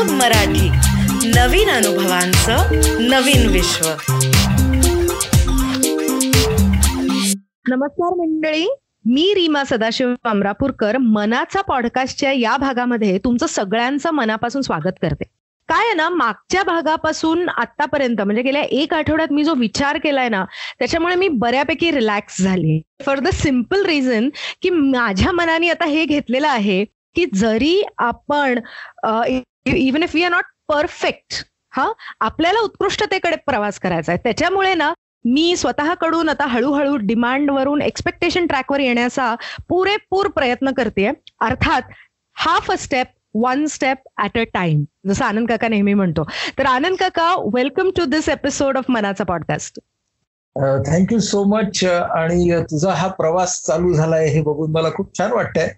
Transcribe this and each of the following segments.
मग मराठी नवीन अनुभवांचं नवीन विश्व. नमस्कार मंडळी मी रीमा सदाशिव अमरापूरकर मनाचा पॉडकास्टच्या या भागामध्ये तुमचं सगळ्यांचं मनापासून स्वागत करते. काय आहे ना मागच्या भागापासून आतापर्यंत म्हणजे गेल्या एक आठवड्यात मी जो विचार केलाय ना त्याच्यामुळे मी बऱ्यापैकी रिलॅक्स झाली. फॉर द सिंपल रिझन की माझ्या मनाने आता हे घेतलेलं आहे की जरी आपण even if we are not perfect हा आपल्याला उत्कृष्टतेकडे प्रवास करायचा आहे. त्याच्यामुळे ना मी स्वतःकडून आता हळूहळू डिमांडवरून एक्सपेक्टेशन ट्रॅकवर येण्याचा पुरेपूर प्रयत्न करते अर्थात half a step one step at a time जसं आनंद काका नेहमी म्हणतो. तर आनंद काका welcome to this episode of मनाचा podcast thank you so much आणि तुझा हा प्रवास चालू झालाय हे बघून मला खूप छान वाटतंय.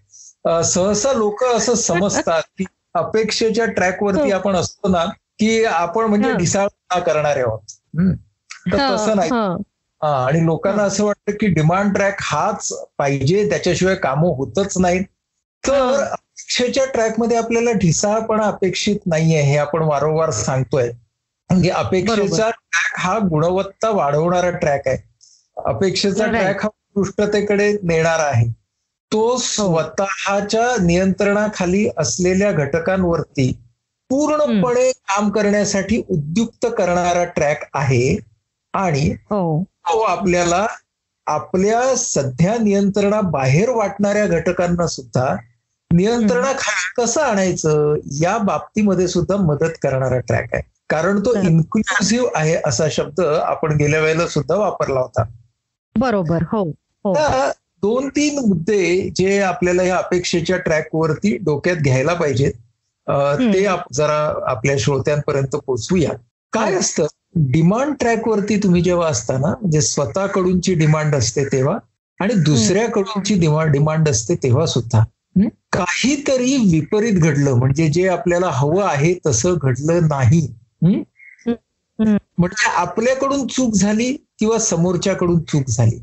सहसा लोक असं समजतात की अपेक्षेच्या ट्रॅकवरती हो. आपण असतो ना की आपण म्हणजे ढिसाळ करणारे आहोत? तर तसं नाही. आणि लोकांना असं वाटतं की डिमांड ट्रॅक हाच पाहिजे त्याच्याशिवाय कामं होतच नाहीत. तर अपेक्षेच्या ट्रॅकमध्ये आपल्याला ढिसाळपणा अपेक्षित नाहीये हे आपण वारंवार सांगतोय. म्हणजे अपेक्षेचा ट्रॅक हा गुणवत्ता वाढवणारा ट्रॅक आहे. अपेक्षेचा ट्रॅक हा उत्कृष्टतेकडे नेणारा आहे. तो स्वतःच्या नियंत्रणाखाली असलेल्या घटकांवरती पूर्णपणे काम करण्यासाठी उद्युक्त करणारा ट्रॅक आहे आणि तो आपल्याला आपल्या सध्या नियंत्रणाबाहेर वाटणाऱ्या घटकांना सुद्धा नियंत्रणाखाली कसं आणायचं या बाबतीमध्ये सुद्धा मदत करणारा ट्रॅक आहे. कारण तो इन्क्लुसिव्ह आहे असा शब्द आपण गेल्या वेळेला सुद्धा वापरला होता. बरोबर. हो. दोन तीन मुद्दे जे आपल्याला या अपेक्षेच्या ट्रॅकवरती डोक्यात घ्यायला पाहिजेत ते जरा आपल्या श्रोत्यांपर्यंत पोचवूया. काय असतं? डिमांड ट्रॅकवरती तुम्ही जेव्हा असता ना म्हणजे स्वतःकडूनची डिमांड असते तेव्हा आणि दुसऱ्याकडूनची डिमांड असते तेव्हा सुद्धा. काहीतरी विपरीत घडलं म्हणजे जे आपल्याला हवं आहे तसं घडलं नाही. म्हणजे आपल्याकडून चूक झाली किंवा समोरच्याकडून चूक झाली.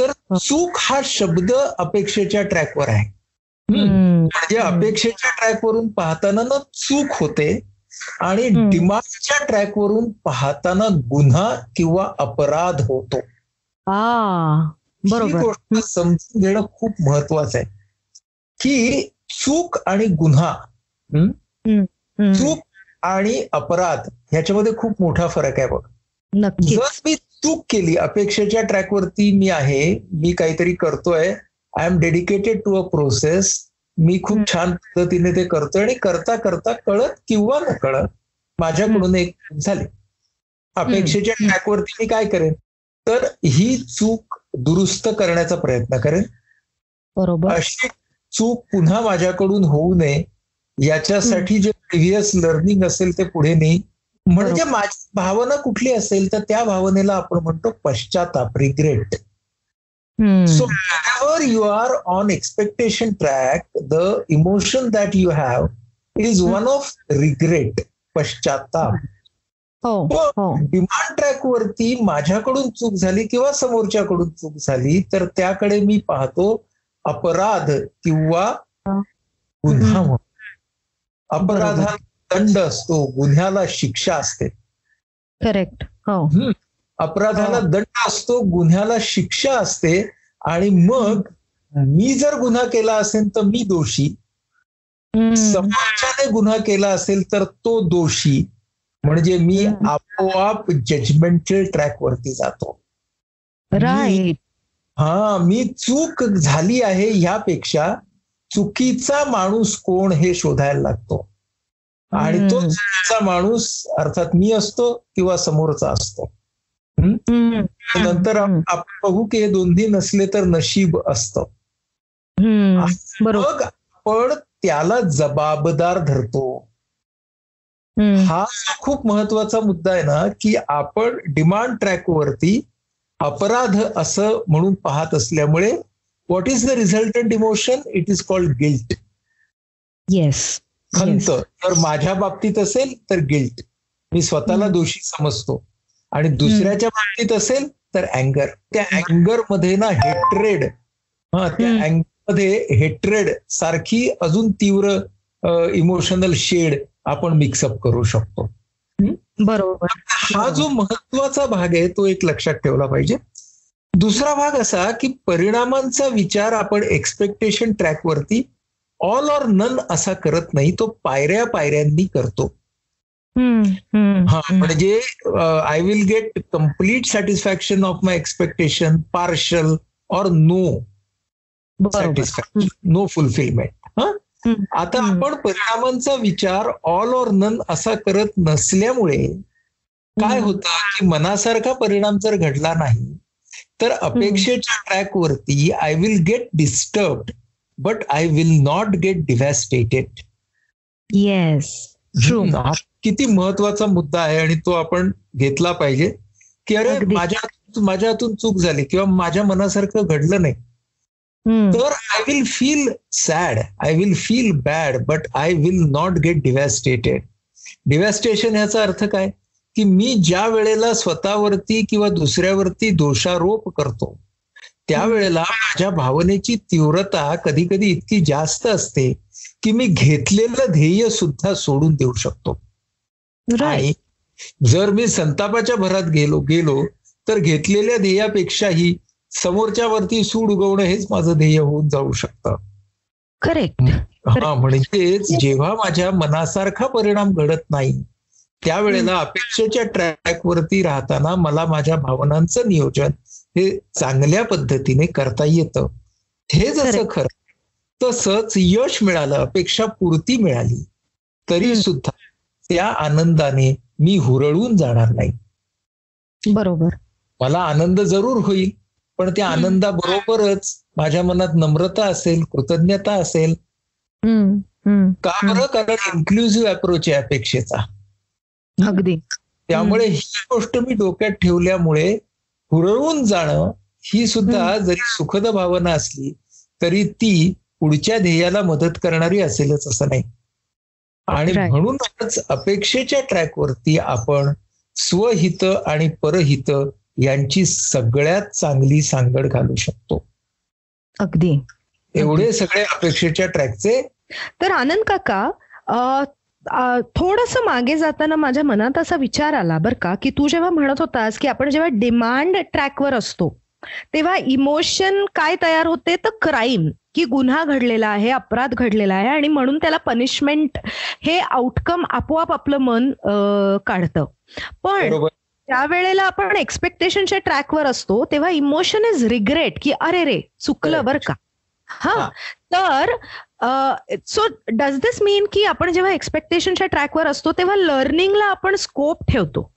तर चूक हा शब्द अपेक्षेच्या ट्रॅकवर आहे. म्हणजे अपेक्षेच्या ट्रॅकवरून पाहताना ना चूक होते आणि डिमांडच्या ट्रॅकवरून पाहताना गुन्हा किंवा अपराध होतो. बरोबर. गोष्ट समजून घेणं खूप महत्वाचं आहे. की चूक आणि गुन्हा चूक आणि अपराध ह्याच्यामध्ये खूप मोठा फरक आहे बघ. जर मी चूक केली. अपेक्षेच्या ट्रॅकवरती मी आहे. मी काहीतरी करतोय. I am dedicated to a process मी खूप छान पद्धतीने ते करतोय आणि करता करता कळत किंवा न कळत माझ्याकडून एक झाली. अपेक्षेच्या ट्रॅकवरती मी काय करेन? तर ही चूक दुरुस्त करण्याचा प्रयत्न करेन. बरोबर. अशी चूक पुन्हा माझ्याकडून होऊ नये. याच्यासाठी जे प्रिव्हियस लर्निंग असेल ते पुढे नेई. म्हणजे माझी भावना कुठली असेल तर त्या भावनेला आपण म्हणतो पश्चाताप regret so whenever you are on expectation track, the emotion that you have is one of regret, पश्चाताप. डिमांड ट्रॅक वरती माझ्याकडून चूक झाली किंवा समोरच्याकडून चूक झाली तर त्याकडे मी पाहतो अपराध किंवा गुन्हा अपराधाला दंड असतो गुन्ह्याला शिक्षा असते. करेक्ट अपराधाला दंड असतो गुन्ह्याला शिक्षा असते आणि मग मी जर गुन्हा केला असेल तर मी दोषी. समोरच्याने गुन्हा केला असेल तर तो दोषी. म्हणजे मी आपोआप जजमेंटल ट्रॅक वरती जातो. राईट हा मी चूक झाली आहे ह्यापेक्षा चुकीचा माणूस कोण हे शोधायला लागतो. आणि तो चुकीचा माणूस अर्थात मी असतो किंवा समोरचा असतो. नंतर आपण बघू की हे दोन्ही नसले तर नशीब असत. मग आपण त्याला जबाबदार धरतो. हा खूप महत्त्वाचा मुद्दा आहे ना की आपण डिमांड ट्रॅकवरती अपराध असं म्हणून पाहत असल्यामुळे what is the resultant emotion it is called guilt yes खंत तर माझ्या बाबतीत असेल तर गिल्ट मी स्वतःला दोषी समजतो. आणि दुसऱ्याच्या बाबतीत असेल तर अँगर त्या अँगरमध्ये ना हेट्रेड हा त्या अँगरमध्ये हेट्रेड सारखी अजून तीव्र इमोशनल शेड आपण मिक्सअप करू शकतो. बरोबर. हा जो महत्त्वाचा भाग आहे तो एक लक्षात ठेवला पाहिजे. दुसरा भाग असा की परिणामांचा विचार आपण एक्सपेक्टेशन ट्रॅकवरती ऑल ऑर नन असा करत नाही तो पायऱ्या पायऱ्यांनी करतो. हा म्हणजे I will get complete satisfaction of my expectation partial or no satisfaction no fulfilment हा? आता आपण परिणामांचा विचार ऑल ऑर नन असा करत नसल्यामुळे काय होतं की मनासारखा परिणाम जर घडला नाही तर अपेक्षेच्या ट्रॅकवरती I will get disturb but I will not get devastated yes हा किती महत्त्वाचा मुद्दा आहे आणि तो आपण घेतला पाहिजे की अरे माझ्या माझ्या हातून चूक झाली किंवा माझ्या मनासारखं घडलं नाही. तर I will feel sad I will feel bad but I will not get devastated devastation ह्याचा अर्थ काय? की मी ज्या वेळेला स्वतःवरती किंवा दुसऱ्यावरती दोषारोप करतो त्यावेळेला माझ्या भावनेची तीव्रता कधी कधी इतकी जास्त असते की मी घेतलेलं ध्येय सुद्धा सोडून देऊ शकतो. जर मी संतापाच्या भरात गेलो गेलो तर घेतलेल्या ध्येयापेक्षाही समोरच्यावरती सूड उगवणं हेच माझं ध्येय होऊन जाऊ शकतं. करेक्ट हा. म्हणजेच जेव्हा माझ्या मनासारखा परिणाम घडत नाही त्यावेळेला अपेक्षेच्या ट्रॅकवरती राहताना मला माझ्या भावनांचं नियोजन हे चांगल्या पद्धतीने करता येतं. हे जसं खरं तसंच यश मिळालं अपेक्षा पूर्ती मिळाली तरी सुद्धा त्या आनंदाने मी हुरळून जाणार नाही. बरोबर. मला आनंद जरूर होईल पण त्या आनंदाबरोबरच माझ्या मनात नम्रता असेल कृतज्ञता असेल. का बरं? कारण इन्क्लुझिव्ह अप्रोच आहे अपेक्षेचा. अगदी. त्यामुळे ही गोष्ट मी डोक्यात ठेवल्यामुळे हुरळून जाणं ही सुद्धा जरी सुखद भावना असली तरी ती पुढच्या ध्येयाला मदत करणारी असेलच असं नाही. आणि म्हणूनच अपेक्षेच्या ट्रॅकवरती आपण स्वहित आणि परहित यांची सगळ्यात चांगली सांगड घालू शकतो. अगदी. एवढे सगळे अपेक्षेच्या ट्रॅकचे तर आनंद काका थोडस मागे जाताना माझ्या मनात असा विचार आला बरं का की तू जेव्हा म्हणत होतास की आपण जेव्हा डिमांड ट्रॅकवर असतो तेव्हा इमोशन काय तयार होते? तर क्राईम की गुन्हा घडलेला आहे अपराध घडलेला आहे आणि म्हणून त्याला पनिशमेंट हे आउटकम आपोआप आपलं मन काढतं. पण त्या वेळेला आपण एक्सपेक्टेशनच्या ट्रॅकवर असतो तेव्हा इमोशन इज रिग्रेट की अरे रे चुकलं बरं का. हा. तर सो डज दिस मीन की आपण जेव्हा एक्सपेक्टेशनच्या ट्रॅकवर असतो तेव्हा लर्निंगला आपण स्कोप ठेवतो.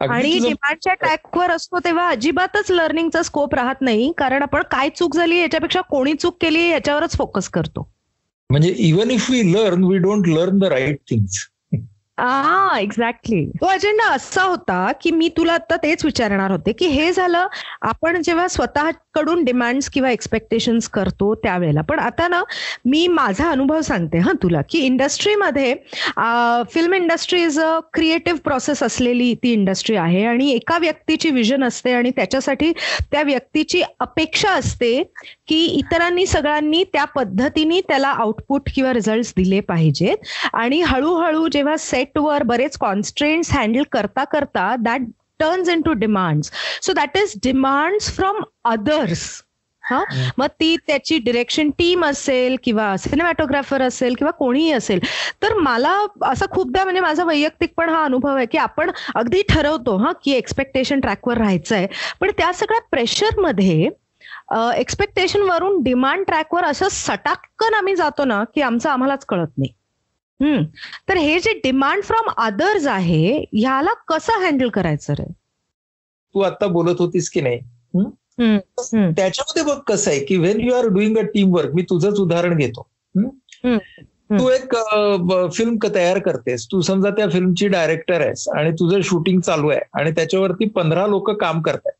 आणि डिमांडच्या ट्रॅकवर असतो तेव्हा अजिबातच लर्निंगचा स्कोप राहत नाही कारण आपण काय चूक झाली याच्यापेक्षा कोणी चूक केली याच्यावरच फोकस करतो. म्हणजे even if we learn we don't learn the right things Ah, हा एक्झॅक्टली तो अजेंडा असा होता की मी तुला आता तेच विचारणार होते की हे झालं आपण जेव्हा स्वतःकडून डिमांड्स किंवा एक्सपेक्टेशन्स करतो त्यावेळेला. पण आता ना मी माझा अनुभव सांगते हा तुला की इंडस्ट्रीमध्ये film industry is a creative process असलेली ती इंडस्ट्री आहे आणि एका व्यक्तीची विजन असते आणि त्याच्यासाठी त्या व्यक्तीची अपेक्षा असते की इतरांनी सगळ्यांनी त्या पद्धतीने त्याला आउटपुट किंवा रिझल्ट दिले पाहिजेत. आणि हळूहळू जेव्हा सेट वर बरेच कॉन्स्ट्रेंट्स हँडल करता करता that turns into demands so that is demands from others हा मग ती त्याची डिरेक्शन टीम असेल किंवा सिनेमॅटोग्राफर असेल किंवा कोणीही असेल तर मला असं खूपदा म्हणजे माझा वैयक्तिक पण हा अनुभव आहे की आपण अगदी ठरवतो हा की एक्सपेक्टेशन ट्रॅकवर राहायचंय. पण त्या सगळ्या प्रेशरमध्ये एक्सपेक्टेशन वरून डिमांड ट्रॅकवर असं सटाक्कन आम्ही जातो ना की आमचं आम्हालाच कळत नाही. तर हे जे डिमांड फ्रॉम अदर्स आहे ह्याला कसं हँडल करायचं रे? तू आता बोलत होतीस की नाही? त्याच्यामध्ये बघ कसं आहे की when you are doing a team work मी तुझंच उदाहरण घेतो. तू एक फिल्म तयार करतेस. तू समजा त्या फिल्मची डायरेक्टर आहेस आणि तुझं शूटिंग चालू आहे आणि त्याच्यावरती पंधरा लोक काम करतायत.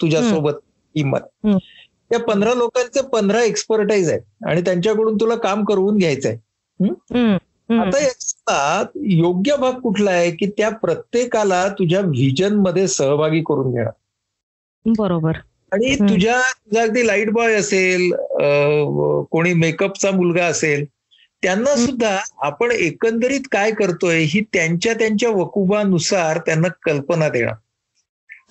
तुझ्यासोबत टीममध्ये त्या पंधरा लोकांचे पंधरा एक्सपर्टाईज आहेत आणि त्यांच्याकडून तुला काम करवून घ्यायचंय. आता याच्यात योग्य भाग कुठला आहे की त्या प्रत्येकाला तुझ्या व्हिजनमध्ये सहभागी करून घेणं? बरोबर. आणि तुझ्या तुझा अगदी लाइट बॉय असेल कोणी मेकअपचा मुलगा असेल त्यांना सुद्धा आपण एकंदरीत काय करतोय ही त्यांच्या त्यांच्या वकुबानुसार त्यांना कल्पना देणं.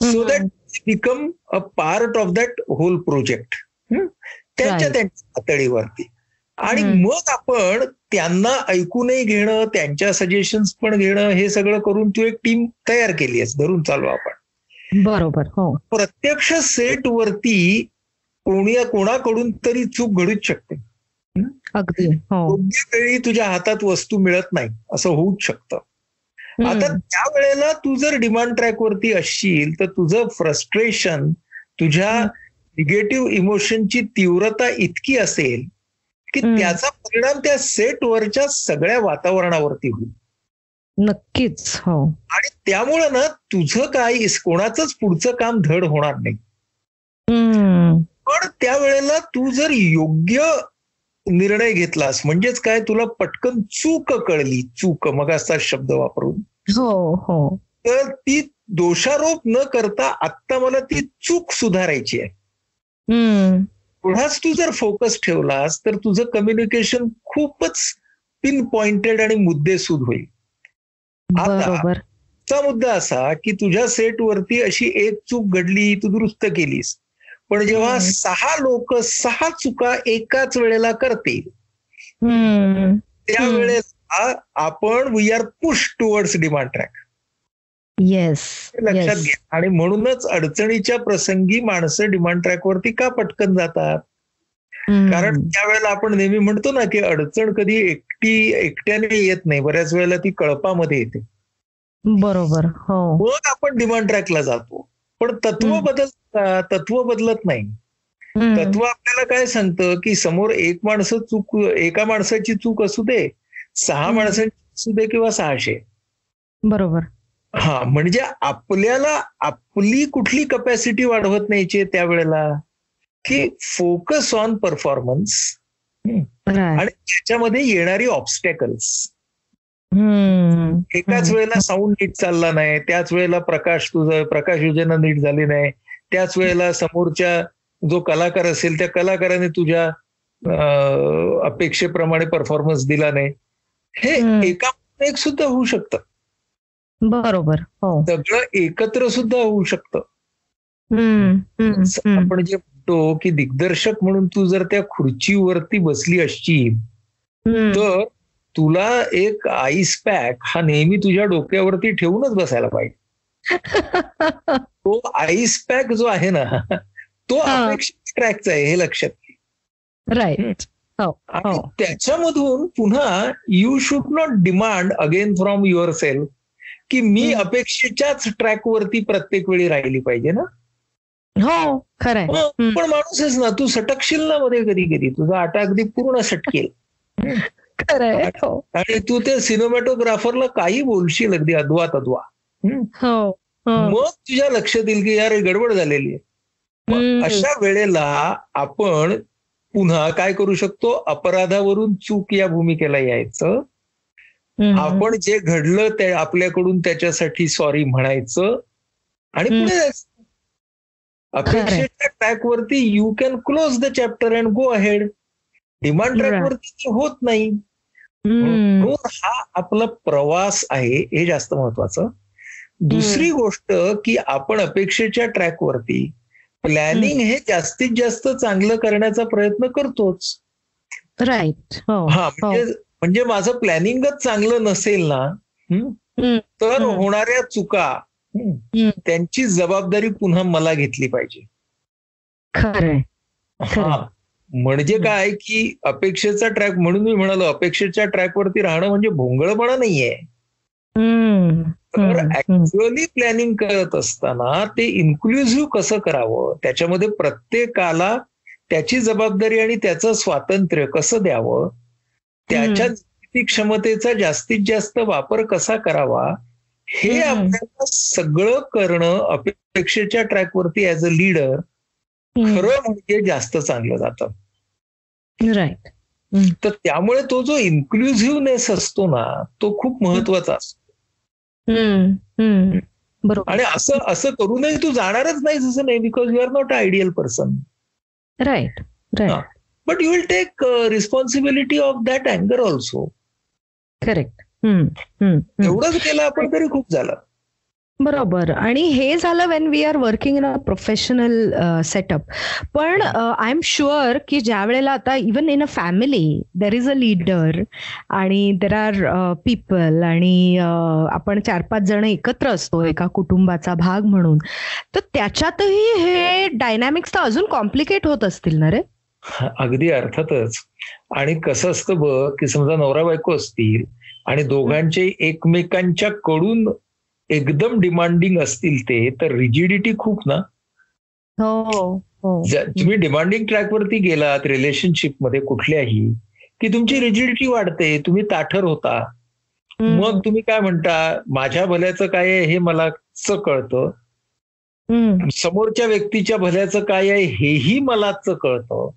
So that become a part of that whole project त्यांच्या त्यांच्या पातळीवरती. आणि मग आपण त्यांना ऐकूनही घेणं त्यांच्या सजेशन्स पण घेणं हे सगळं करून तू एक टीम तयार केली आहेस धरून चालू आपण. बरोबर हो. प्रत्यक्ष सेट वरती कोणी कोणाकडून तरी चूक घडूच शकते. अगदी हो. योग्य वेळी तुझ्या हातात वस्तू मिळत नाही असं होऊच शकतं. आता त्या वेळेला तू जर डिमांड ट्रॅक वरती असशील तर तुझं फ्रस्ट्रेशन तुझ्या निगेटिव्ह इमोशनची तीव्रता इतकी असेल की त्याचा परिणाम त्या सेटवरच्या सगळ्या वातावरणावरती होईल. नक्कीच हो. आणि त्यामुळं ना तुझं काय कोणाचंच पुढचं काम धड होणार नाही. पण त्यावेळेला तू जर योग्य निर्णय घेतलास म्हणजेच काय तुला पटकन चूक कळली चूक मग असा शब्द वापरून हो हो. तर ती दोषारोप न करता आत्ता मला ती चूक सुधारायची आहे. पुढाच तू जर फोकस ठेवलास तर तुझं कम्युनिकेशन खूपच पिन पॉइंटेड आणि मुद्देसूद होईल. आता मुद्दा असा की तुझ्या सेटवरती अशी एक चूक घडली तू दुरुस्त केलीस. पण जेव्हा सहा लोक सहा चुका एकाच वेळेला करतील त्यावेळेला आपण we are push towards demand track yes लक्षात घ्या. आणि म्हणूनच अडचणीच्या प्रसंगी माणसं डिमांड ट्रॅकवरती का पटकन जातात? कारण त्यावेळेला आपण नेहमी म्हणतो ना की अडचण कधी एकटी एकट्याने येत नाही. बऱ्याच वेळेला ती कळपामध्ये येते. बरोबर हो. मग आपण डिमांड ट्रॅकला जातो. पण तत्व बदल तत्व बदलत नाही. तत्व आपल्याला काय सांगतं की समोर एक माणसं चूक एका माणसाची चूक असू दे सहा माणसांची असू दे किंवा सहाशे. बरोबर. हा म्हणजे आपल्याला आपली कुठली कपॅसिटी वाढवत न्यायची त्यावेळेला? की फोकस ऑन परफॉर्मन्स आणि त्याच्यामध्ये येणारी ऑब्स्टॅकल्स एकाच वेळेला साऊंड नीट चालला नाही त्याच वेळेला प्रकाश तुझं प्रकाश योजना नीट झाली नाही त्याच वेळेला समोरच्या जो कलाकार असेल त्या कलाकाराने तुझ्या अपेक्षेप्रमाणे परफॉर्मन्स दिला नाही. हे एका एक सुद्धा होऊ शकतं. बरोबर हो. सगळं एकत्र सुद्धा होऊ शकतं. आपण जे म्हणतो की दिग्दर्शक म्हणून तू जर त्या खुर्चीवरती बसली असशील तर तुला एक आईस पॅक हा नेहमी तुझ्या डोक्यावरती ठेवूनच बसायला पाहिजे. तो आईस पॅक जो आहे ना तो अपेक्षित ट्रॅकचा आहे हे लक्षात घे. राईट आणि त्याच्यामधून पुन्हा you should not demand again from yourself की मी अपेक्षेच्याच ट्रॅकवरती प्रत्येक वेळी राहिली पाहिजे ना? हो खरंय. पण माणूसच ना तू सटकशील ना मध्ये कधी कधी तुझा आटा अगदी पूर्ण सटकेल. खरंय हो. आणि तू त्या सिनेमॅटोग्राफरला काही बोलशील अगदी अद्वा तद्वा. हो, मग तुझ्या लक्षात येईल की यार गडबड झालेली आहे. अशा वेळेला आपण पुन्हा काय करू शकतो? अपराधावरून चूक या भूमिकेला यायचं. आपण जे घडलं ते आपल्याकडून त्याच्यासाठी सॉरी म्हणायचं आणि पुढे जायचं. अपेक्षेच्या ट्रॅकवरती you can close the chapter and go ahead demand ट्रॅकवरती होत नाही. हा आपला प्रवास आहे हे जास्त महत्वाचं. दुसरी गोष्ट की आपण अपेक्षेच्या ट्रॅकवरती प्लॅनिंग हे जास्तीत जास्त चांगलं करण्याचा प्रयत्न करतोच. राईट हो, हा म्हणजे हो. म्हणजे माझं प्लॅनिंगच चांगलं नसेल ना तर होणाऱ्या चुका त्यांची जबाबदारी पुन्हा मला घेतली पाहिजे. हा. म्हणजे काय की अपेक्षेचा ट्रॅक म्हणून मी म्हणालो अपेक्षेच्या ट्रॅकवरती राहणं म्हणजे भोंगळपणा नाहीये. तर ऍक्च्युअली प्लॅनिंग करत असताना ते इन्क्लुझिव्ह कसं करावं? त्याच्यामध्ये प्रत्येकाला त्याची जबाबदारी आणि त्याचं स्वातंत्र्य कसं द्यावं? त्याच्या क्षमतेचा जास्तीत जास्त वापर कसा करावा हे आपल्याला सगळं करणं अपेक्षेच्या ट्रॅकवरती ऍज अ लीडर खरं म्हणजे जास्त चांगलं जातं. राईट तर त्यामुळे तो जो इन्क्लुझिव्हनेस असतो ना तो खूप महत्त्वाचा असतो. बरोबर. आणि असं असं करूनही तू जाणारच नाही असं नाही because you are not a ideal person right right but you will take responsibility of that अँगर also correct एवढंच केलं आपण तरी खूप झालं. बरोबर. आणि हे झालं when we are working in a professional setup पण आय एम शुअर की ज्या वेळेला आता even in a family there is a leader आणि देर आर पीपल आणि uh, आपण चार पाच जण एकत्र असतो एका कुटुंबाचा भाग म्हणून तर त्याच्यातही हे डायनॅमिक्स तर अजून कॉम्प्लिकेट होत असतील ना रे? अगदी अर्थातच. आणि कसं असतं बघ की समजा नवरा बायको असतील आणि दोघांचे एकमेकांच्या कडून एकदम डिमांडिंग असतील ते तर रिजिडिटी खूप ना? हो तुम्ही डिमांडिंग ट्रॅकवरती गेलात रिलेशनशिपमध्ये कुठल्याही की तुमची रिजिडिटी वाढते तुम्ही ताठर होता. मग तुम्ही काय म्हणता माझ्या भल्याचं काय आहे हे मला कळतं? समोरच्या व्यक्तीच्या भल्याचं काय आहे हेही मलाच कळतं.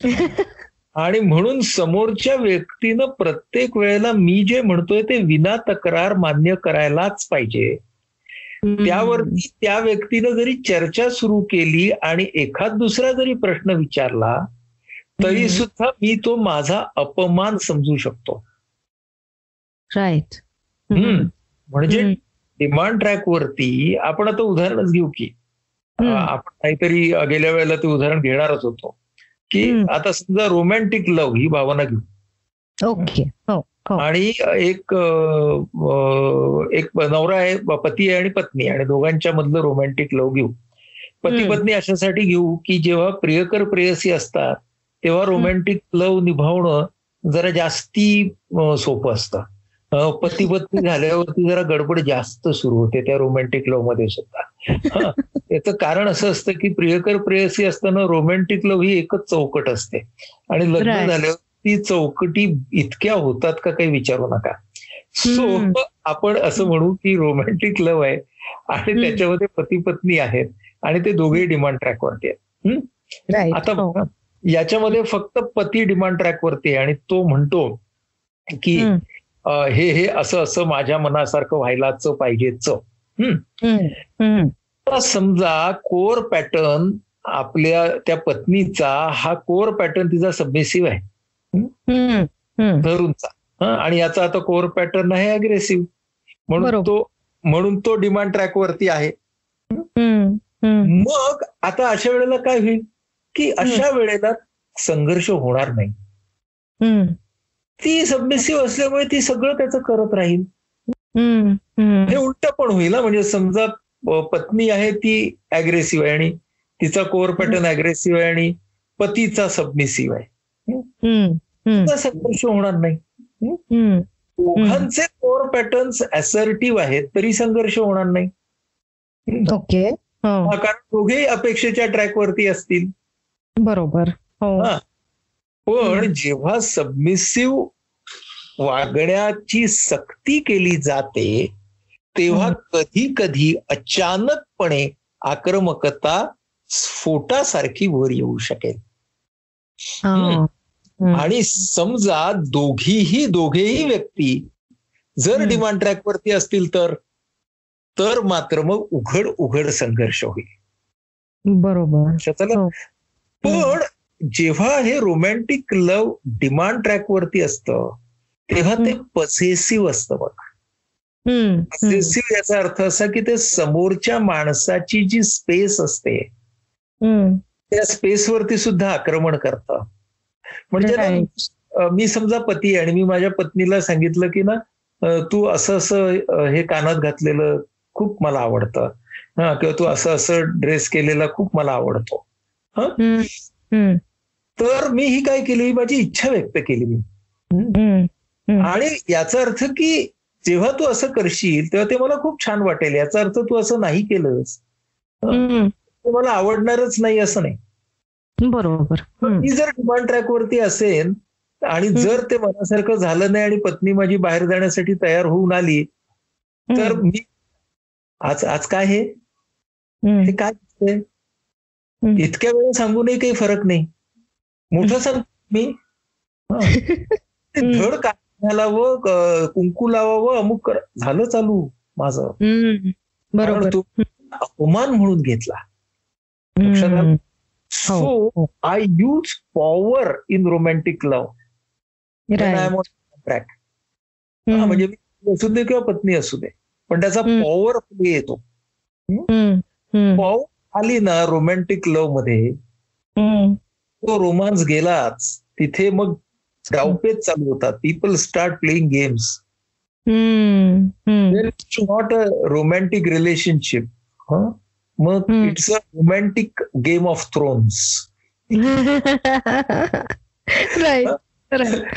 आणि म्हणून समोरच्या व्यक्तीनं प्रत्येक वेळेला मी जे म्हणतोय ते विना तक्रार मान्य करायलाच पाहिजे. त्यावरती त्या व्यक्तीनं जरी चर्चा सुरू केली आणि एखाद दुसरा जरी प्रश्न विचारला तरी सुद्धा मी तो माझा अपमान समजू शकतो. राईट. म्हणजे डिमांड ट्रॅक वरती आपण आता उदाहरणच घेऊ की आपण काहीतरी गेल्या वेळेला ते उदाहरण घेणारच होतो. की आता समजा रोमॅन्टिक लव्ह ही भावना घेऊ. ओके. आणि एक एक नवरा आहे पती आहे आणि पत्नी आणि दोघांच्या मधलं रोमॅन्टिक लव्ह घेऊ. पती पत्नी अशासाठी घेऊ की जेव्हा प्रियकर प्रेयसी असतात तेव्हा रोमॅन्टिक लव्ह निभावणं जरा जास्ती सोपं असतं. पती पत्नी झाल्यावरती जरा गडबड जास्त सुरू होते त्या रोमॅन्टिक लव्हमध्ये सुद्धा. याचं कारण असं असतं की प्रियकर प्रेयसी असताना रोमॅन्टिक लव्ह ही एकच चौकट असते. आणि लग्न झाल्यावर ती चौकटी इतक्या होतात का काही विचारू नका. सो आपण असं म्हणू की रोमॅन्टिक लव्ह आहे आणि त्याच्यामध्ये पती पत्नी आहेत आणि ते दोघेही डिमांड ट्रॅकवरती आहेत. आता याच्यामध्ये फक्त पती डिमांड ट्रॅकवरती आहे आणि तो म्हणतो की हे हे असं असं माझ्या मनासारखं व्हायलाच पाहिजेच. समजा कोर पॅटर्न आपल्या त्या पत्नीचा हा कोर पॅटर्न तिचा सबमिसिव्ह आहे. धरूनचा आणि याचा आता कोर पॅटर्न आहे अग्रेसिव्ह म्हणून तो म्हणून तो डिमांड ट्रॅक वरती आहे. मग आता अशा वेळेला काय होईल? की अशा वेळेला संघर्ष होणार नाही. ती सबमिसिव्ह असल्यामुळे ती सगळं त्याचं करत राहील. हे उलट पण होईल ना म्हणजे समजा पत्नी आहे ती अग्रेसिव्ह आहे आणि तिचा कोर पॅटर्न अग्रेसिव्ह आहे आणि पतीचा सबमिसिव्ह आहे. संघर्ष होणार नाही. दोघांचे कोर पॅटर्न्स असर्टिव्ह आहेत तरी संघर्ष होणार नाही. ओके. कारण दोघेही अपेक्षेच्या ट्रॅकवरती असतील. बरोबर. पण जेव्हा सबमिसिव्ह वागण्याची सक्ती केली जाते तेव्हा कधी कधी अचानकपणे आक्रमकता स्फोटासारखी वर येऊ शकेल. आणि समजा दोघीही दोघेही व्यक्ती जर डिमांड ट्रॅकवरती असतील तर तर मात्र मग उघड उघड संघर्ष होईल. बरोबर. पण जेव्हा हे रोमॅन्टिक लव्ह डिमांड ट्रॅकवरती असतं तेव्हा ते पसेसिव्ह असतं बघ. पसेसिव्ह याचा अर्थ असा की ते समोरच्या माणसाची जी स्पेस असते त्या स्पेसवरती सुद्धा आक्रमण करतं. म्हणजे मी समजा पती आणि मी माझ्या पत्नीला सांगितलं की ना तू असं असं हे कानात घातलेलं खूप मला आवडतं. हा किंवा तू असं असं ड्रेस केलेला खूप मला आवडतो. तर मी ही काय केली? माझी इच्छा व्यक्त केली मी. आणि याचा अर्थ की जेव्हा तू असं करशील तेव्हा ते मला खूप छान वाटेल. याचा अर्थ तू असं नाही केलंस. ते मला आवडणारच नाही असं नाही. बरोबर. ती जर डिमांड ट्रॅकवरती असेल आणि जर ते मनासारखं झालं नाही आणि पत्नी माझी बाहेर जाण्यासाठी तयार होऊन आली तर मी आज आज काय हे? काय? इतक्या वेळ सांगूनही काही फरक नाही. मोठं सांग मी? धड काय व कुंकू लावावं अमुक झालं चालू माझं. बरोबर. तो अपमान म्हणून घेतला. So. I use power in romantic hmm. म्हणजे मी असू दे किंवा पत्नी असू दे. पण त्याचा. पॉवर प्ले येतो. पॉवर आली ना रोमॅन्टिक लव्हमध्ये. तो रोमांस गेलाच तिथे मग डावपेच चालू होतात. People start playing games not a romantic relationship मग. It's a romantic game of thrones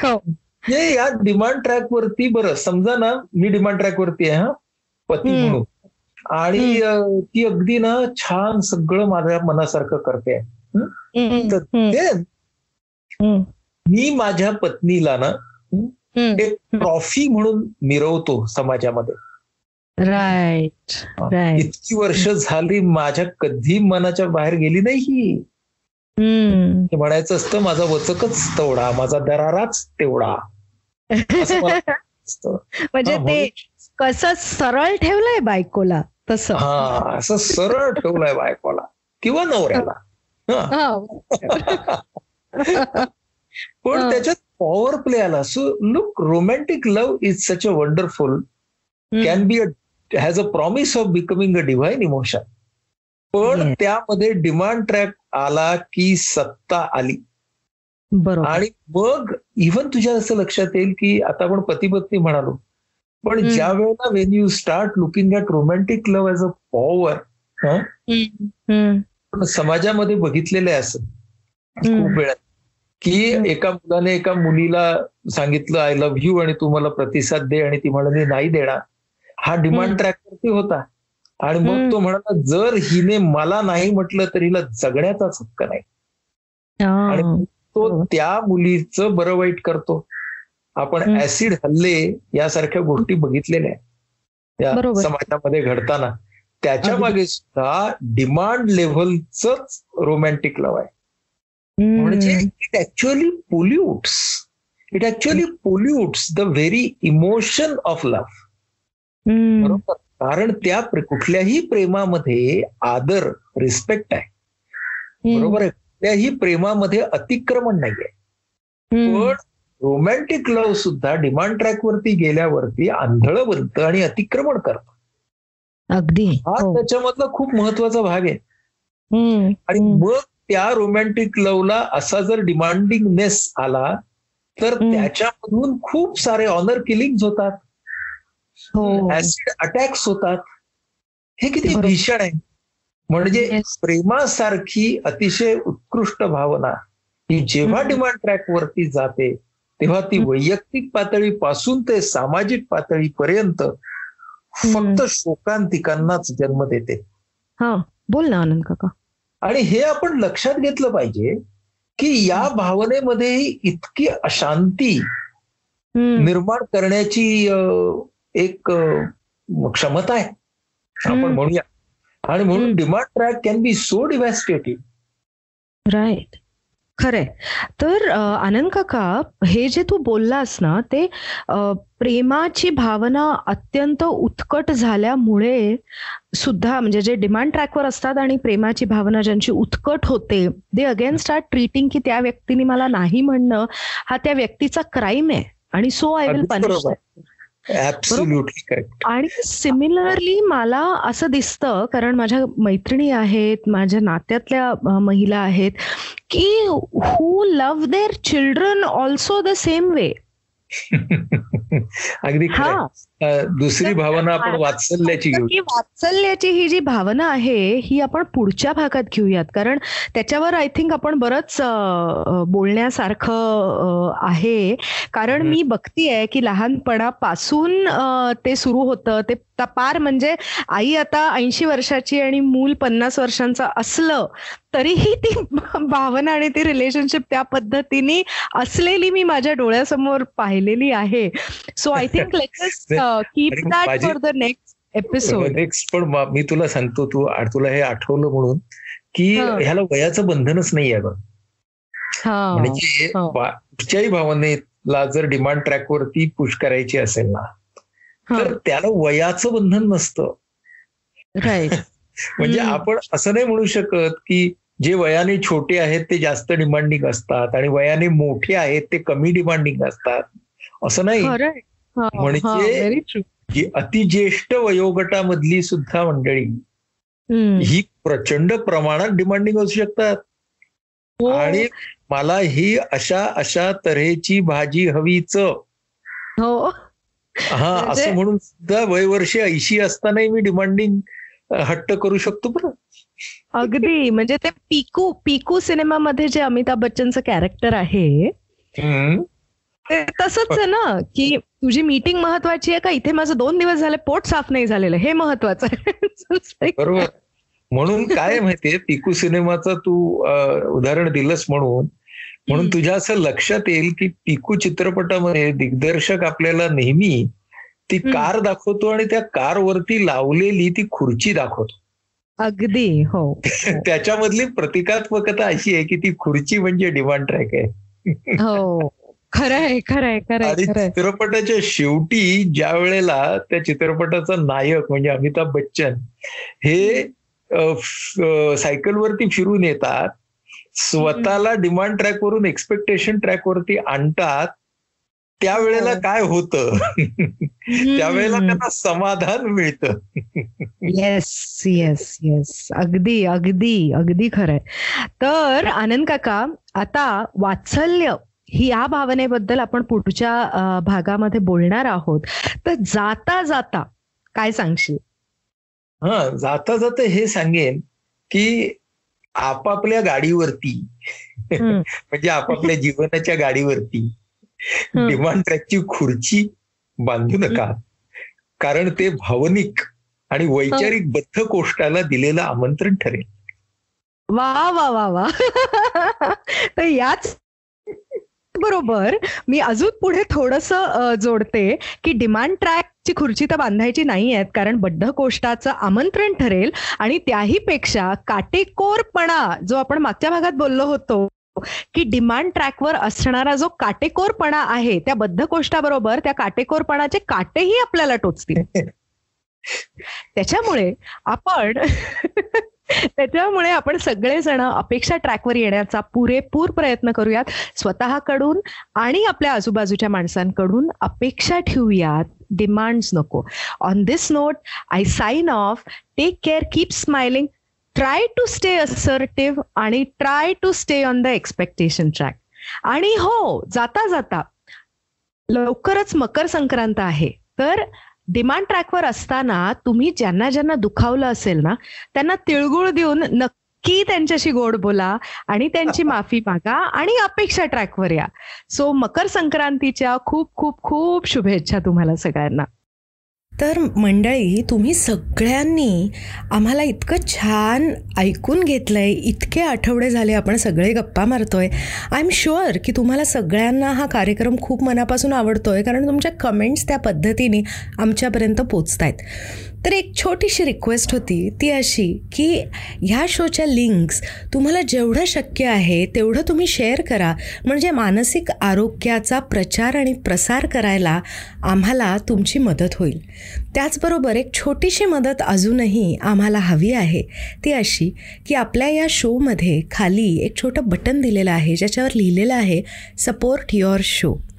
हो. या डिमांड ट्रॅक वरती बरं समजा ना मी डिमांड ट्रॅक वरती आहे हा? पती. म्हणून. आणि ती अगदी ना छान सगळं माझ्या मनासारखं करते. तर. ते. मी माझ्या पत्नीला ना. एक ट्रॉफी म्हणून मिरवतो समाजामध्ये राईट इतकी वर्ष झाली माझ्या कधी मनाच्या बाहेर गेली नाही ही म्हणायचं असतं माझा वचकच तेवढा माझा दराराच तेवढा. म्हणजे ते कसं सरळ ठेवलंय बायकोला तसं हा असं सरळ ठेवलंय बायकोला किंवा नवऱ्याला. पण. त्याच्यात पॉवर प्ले आला. So look romantic love is such a wonderful can be a has a promise of becoming a divine emotion पण. त्यामध्ये डिमांड ट्रॅक आला की सत्ता आली. बरोबर. आणि मग इव्हन तुझ्या असं लक्षात येईल की आता आपण पती पत्नी म्हणालो. पण. ज्या वेळेला when you start looking at romantic love as a power hmm. Hmm. पण समाजामध्ये बघितलेलं आहे असं हम्म. खूप वेळा की. एका मुलाने एका मुलीला सांगितलं आय लव्ह यू आणि तू मला प्रतिसाद दे आणि ती म्हणाली नाही देणार हा डिमांड हम्म. ट्रॅक वरती होता आणि मग. तो म्हणाला जर हिने मला नाही म्हटलं तर हिला जगण्याचाच हक्क नाही आणि. तो. त्या मुलीचं बरं वाईट करतो आपण. ऍसिड हल्ले यासारख्या गोष्टी बघितलेल्या आहेत या बरोबर. समाजामध्ये घडताना त्याच्या. मागे सुद्धा डिमांड लेव्हलच रोमॅन्टिक लव्ह आहे. म्हणजे it actually pollutes it actually pollutes the very emotion of love. बरोबर कारण त्या कुठल्याही प्रेमामध्ये आदर रिस्पेक्ट आहे. बरोबर आहे कुठल्याही प्रेमामध्ये अतिक्रमण नाहीये. पण रोमॅन्टिक लव्ह सुद्धा डिमांड ट्रॅक वरती गेल्यावरती आंधळ बनतं आणि अतिक्रमण करतं अगदी हा हो. त्याच्यामधला खूप महत्त्वाचा भाग आहे. आणि. मग त्या रोमॅन्टिक लव्हला असा जर डिमांडिंगनेस आला तर. त्याच्यामधून खूप सारे ऑनर किलिंग होतात हो ऍसिड अटॅक्स होतात हे किती. भीषण आहे म्हणजे. प्रेमासारखी अतिशय उत्कृष्ट भावना ही जेव्हा. डिमांड ट्रॅक वरती जाते तेव्हा ती. वैयक्तिक पातळीपासून ते सामाजिक पातळीपर्यंत फक्त शोकांतिकांनाच जन्म देते हा बोल ना आनंद काका. आणि हे आपण लक्षात घेतलं पाहिजे की या भावनेमध्ये इतकी अशांती. निर्माण करण्याची एक क्षमता आहे. आपण. म्हणूया. आणि म्हणून. Demand track can be so devastative right खरंय. तर आनंद काका हे जे तू बोललास ना ते प्रेमाची भावना अत्यंत उत्कट झाल्यामुळे सुद्धा म्हणजे जे डिमांड ट्रॅकवर असतात आणि प्रेमाची भावना ज्यांची उत्कट होते दे अगेन स्टार्ट ट्रीटिंग की त्या व्यक्तीने मला नाही म्हणणं हा त्या व्यक्तीचा क्राईम आहे. आणि सो आय विल पनिश आणि सिमिलरली मला असं दिसतं कारण माझ्या मैत्रिणी आहेत माझ्या नात्यातल्या महिला आहेत की who love their children also the same way अगदी हा. दुसरी भावना आपण वात्सल्याची घेऊ. वात्सल्याची ही जी भावना आहे ही आपण पुढच्या भागात घेऊयात. कारण त्याच्यावर आय थिंक आपण बरंच बोलण्यासारखं आहे. कारण. मी बघतीये की लहानपणापासून ते सुरू होतं. ते पार म्हणजे आई आता ऐंशी वर्षाची आणि मूल पन्नास वर्षांचं असलं तरीही ती भावना आणि ती रिलेशनशिप त्या पद्धतीने असलेली मी माझ्या डोळ्यासमोर पाहिलेली आहे. So I think let's keep that for the next episode next पण म- तुला सांगतो तू तुला हे आठवलं म्हणून की. ह्याला वयाचं बंधनच नाही आहे बघ हा म्हणजे कुठच्याही भावनेला जर डिमांड ट्रॅक वरती पुश करायची असेल ना. तर त्याला वयाचं बंधन नसतं. म्हणजे. आपण असं नाही म्हणू शकत की जे वयाने छोटे आहेत ते जास्त डिमांडिंग असतात आणि वयाने मोठे आहेत ते कमी डिमांडिंग असतात. असं नाही. म्हणजे- अतिज्येष्ठ वयोगटामधली सुद्धा मंडळी. ही प्रचंड प्रमाणात डिमांडिंग असू शकतात. हो. आणि मला ही अशा अशा तऱ्हेची भाजी हवीच. हो. हा म्हणजे- असं म्हणून सुद्धा वयवर्षे ऐंशी असतानाही मी डिमांडिंग हट्ट करू शकतो बरं. अगदी. म्हणजे ते पिकू पिकू सिनेमामध्ये जे अमिताभ बच्चनचं कॅरेक्टर आहे तसंच आहे ना की तुझी मीटिंग महत्वाची आहे का? इथे माझं दोन दिवस झाले पोट साफ नाही झालेलं. हे महत्वाचं आहे. बरोबर. म्हणून काय माहितीये पिकू सिनेमाचं तू उदाहरण दिलंस म्हणून. म्हणून. तुझ्या असं लक्षात येईल की पिकू चित्रपटामध्ये दिग्दर्शक आपल्याला नेहमी ती. कार दाखवतो आणि त्या कारवरती लावलेली ती खुर्ची दाखवतो. अगदी. हो. त्याच्यामधली प्रतिकात्मकता अशी आहे की ती खुर्ची म्हणजे डिमांड ट्रॅक आहे. हो. खरंय खरंय खरंय आणि खरंय. चित्रपटाच्या शेवटी ज्या वेळेला त्या चित्रपटाचा नायक म्हणजे अमिताभ बच्चन हे सायकलवरती फिरून येतात स्वतःला डिमांड ट्रॅक वरून एक्सपेक्टेशन ट्रॅक वरती आणतात त्यावेळेला हो. काय होतं? त्यावेळेला त्यांना समाधान मिळतं. येस येस येस अगदी अगदी अगदी खरंय. तर आनंद काका आता वात्सल्य. ही या भावनेबद्दल आपण पुढच्या भागामध्ये बोलणार आहोत. तर जाता जाता काय सांगशील? हा जाता जाता हे सांगेन की आपापल्या गाडीवरती. म्हणजे आपापल्या जीवनाच्या गाडीवरती. डिमांड ट्रॅकची खुर्ची बांधू नका. कारण ते भावनिक आणि वैचारिक बद्ध कोष्टाला दिलेलं आमंत्रण ठरेल. वा वा वा वा. तर याच बरोबर. मी अजून पुढे थोडस जोडते की डिमांड ट्रॅकची खुर्ची तर बांधायची नाही आहेत कारण बद्धकोष्टाचं आमंत्रण ठरेल आणि त्याही पेक्षा काटेकोरपणा जो आपण मागच्या भागात बोललो होतो की डिमांड ट्रॅकवर असणारा जो काटेकोरपणा आहे त्या बद्धकोष्टाबरोबर त्या काटेकोरपणाचे काटेही आपल्याला टोचतील. त्याच्यामुळे आपण त्याच्यामुळे आपण सगळेजण अपेक्षा ट्रॅकवर येण्याचा पुरेपूर प्रयत्न करूयात. स्वतःकडून आणि आपल्या आजूबाजूच्या माणसांकडून अपेक्षा ठेवूयात. डिमांड्स नको. On this note I sign off take care keep smiling try to stay assertive आणि try to stay on the expectation track आणि हो जाता जाता लवकरच मकर संक्रांत आहे. तर डिमांड ट्रॅकवर असताना तुम्ही ज्यांना ज्यांना दुखावलं असेल ना त्यांना तिळगुळ देऊन नक्की त्यांच्याशी गोड बोला आणि त्यांची माफी मागा आणि अपेक्षा ट्रॅकवर या. सो मकर संक्रांतीच्या खूप खूप खूप शुभेच्छा तुम्हाला सगळ्यांना. तर मंडळी तुम्ही सगळ्यांनी आम्हाला इतकं छान ऐकून घेतलं आहे इतके आठवडे झाले आपण सगळे गप्पा मारतोय. आय एम शुअर की तुम्हाला सगळ्यांना हा कार्यक्रम खूप मनापासून आवडतो आहे कारण तुमच्या कमेंट्स त्या पद्धतीने आमच्यापर्यंत पोचत आहेत तर एक छोटीशी रिक्वेस्ट होती ती अशी की ह्या शोच्या लिंक्स तुम्हाला जेवढं शक्य आहे तेवढं तुम्ही शेअर करा. म्हणजे मानसिक आरोग्याचा प्रचार आणि प्रसार करायला आम्हाला तुमची मदत होईल. त्याचबरोबर एक छोटीशी मदत अजूनही आम्हाला हवी आहे. ती अशी की आपल्या या शोमध्ये खाली एक छोटं बटन दिलेलं आहे ज्याच्यावर लिहिलेलं आहे सपोर्ट युअर शो.